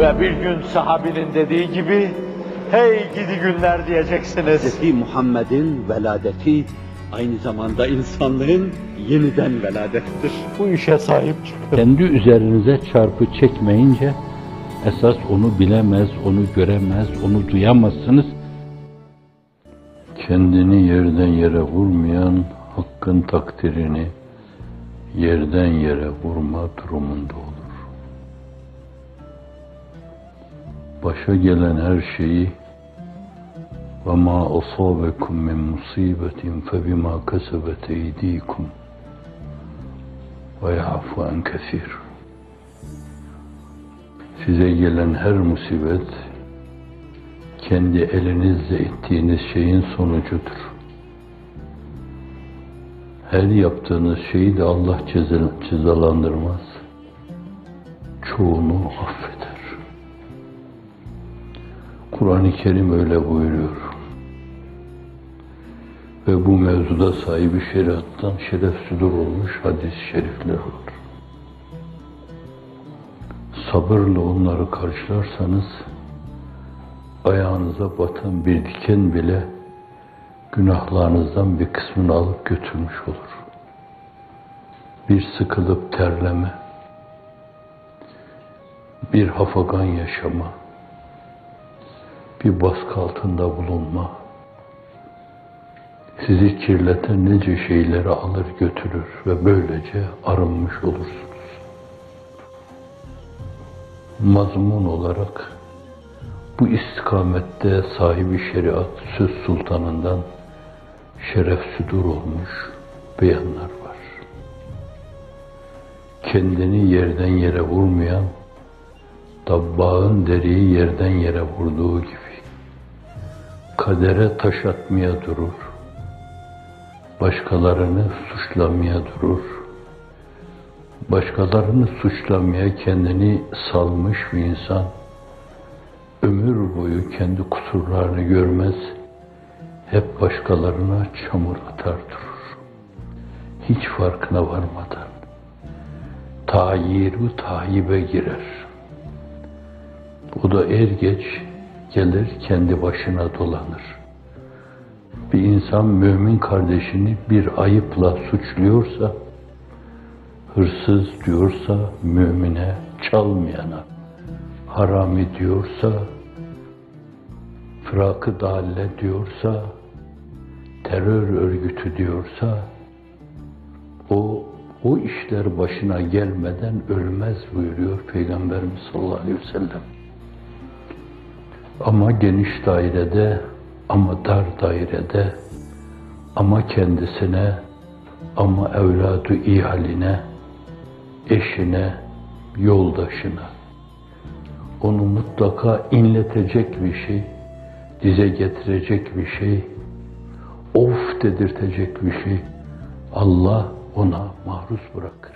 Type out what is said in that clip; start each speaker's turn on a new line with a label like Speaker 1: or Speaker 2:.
Speaker 1: Ve bir gün sahabinin dediği gibi, hey gidi günler diyeceksiniz.
Speaker 2: Hz. Muhammed'in veladeti aynı zamanda insanlığın yeniden veladettir.
Speaker 1: Bu işe sahip çıkın.
Speaker 3: Kendi üzerinize çarpı çekmeyince esas onu bilemez, onu göremez, onu duyamazsınız. Kendini yerden yere vurmayan hakkın takdirini yerden yere vurma durumunda olur. başa gelen her şeyi ve ma asabekum min musibetin fe bima kasabet eydikum ve yafu an kesir. Size gelen her musibet kendi elinizle ettiğiniz şeyin sonucudur. Her yaptığınız şeyi de Allah cezalandırmaz. Çoğunu affeder. Kur'an-ı Kerim öyle buyuruyor. Ve bu mevzuda sahibi şeriattan şeref sudur olmuş hadis-i şerifler var. Sabırla onları karşılarsanız ayağınıza batan bir diken bile günahlarınızdan bir kısmını alıp götürmüş olur. Bir sıkılıp terleme, bir hafagan yaşama, bir baskı altında bulunma, sizi kirleten nice şeyleri alır götürür ve böylece arınmış olursunuz. Mazmun olarak bu istikamette sahibi şeriat söz sultanından şeref südur olmuş beyanlar var. Kendini yerden yere vurmayan, dabbağın deriyi yerden yere vurduğu gibi kadere taş atmaya durur, başkalarını suçlamaya durur, başkalarını suçlamaya kendini salmış bir insan, ömür boyu kendi kusurlarını görmez, hep başkalarına çamur atar durur. Hiç farkına varmadan tayiru tayibe girer. Bu da er geç gelir kendi başına dolanır. Bir insan mümin kardeşini bir ayıpla suçluyorsa, hırsız diyorsa mümine, çalmayana, harami diyorsa, fırakı dalle diyorsa, terör örgütü diyorsa, o o işler başına gelmeden ölmez buyuruyor Peygamberimiz sallallahu aleyhi ve sellem. Ama geniş dairede, ama dar dairede, ama kendisine, ama evladı ihaline, eşine, yoldaşına, onu mutlaka inletecek bir şey, dize getirecek bir şey, of dedirtecek bir şey Allah ona maruz bırakır.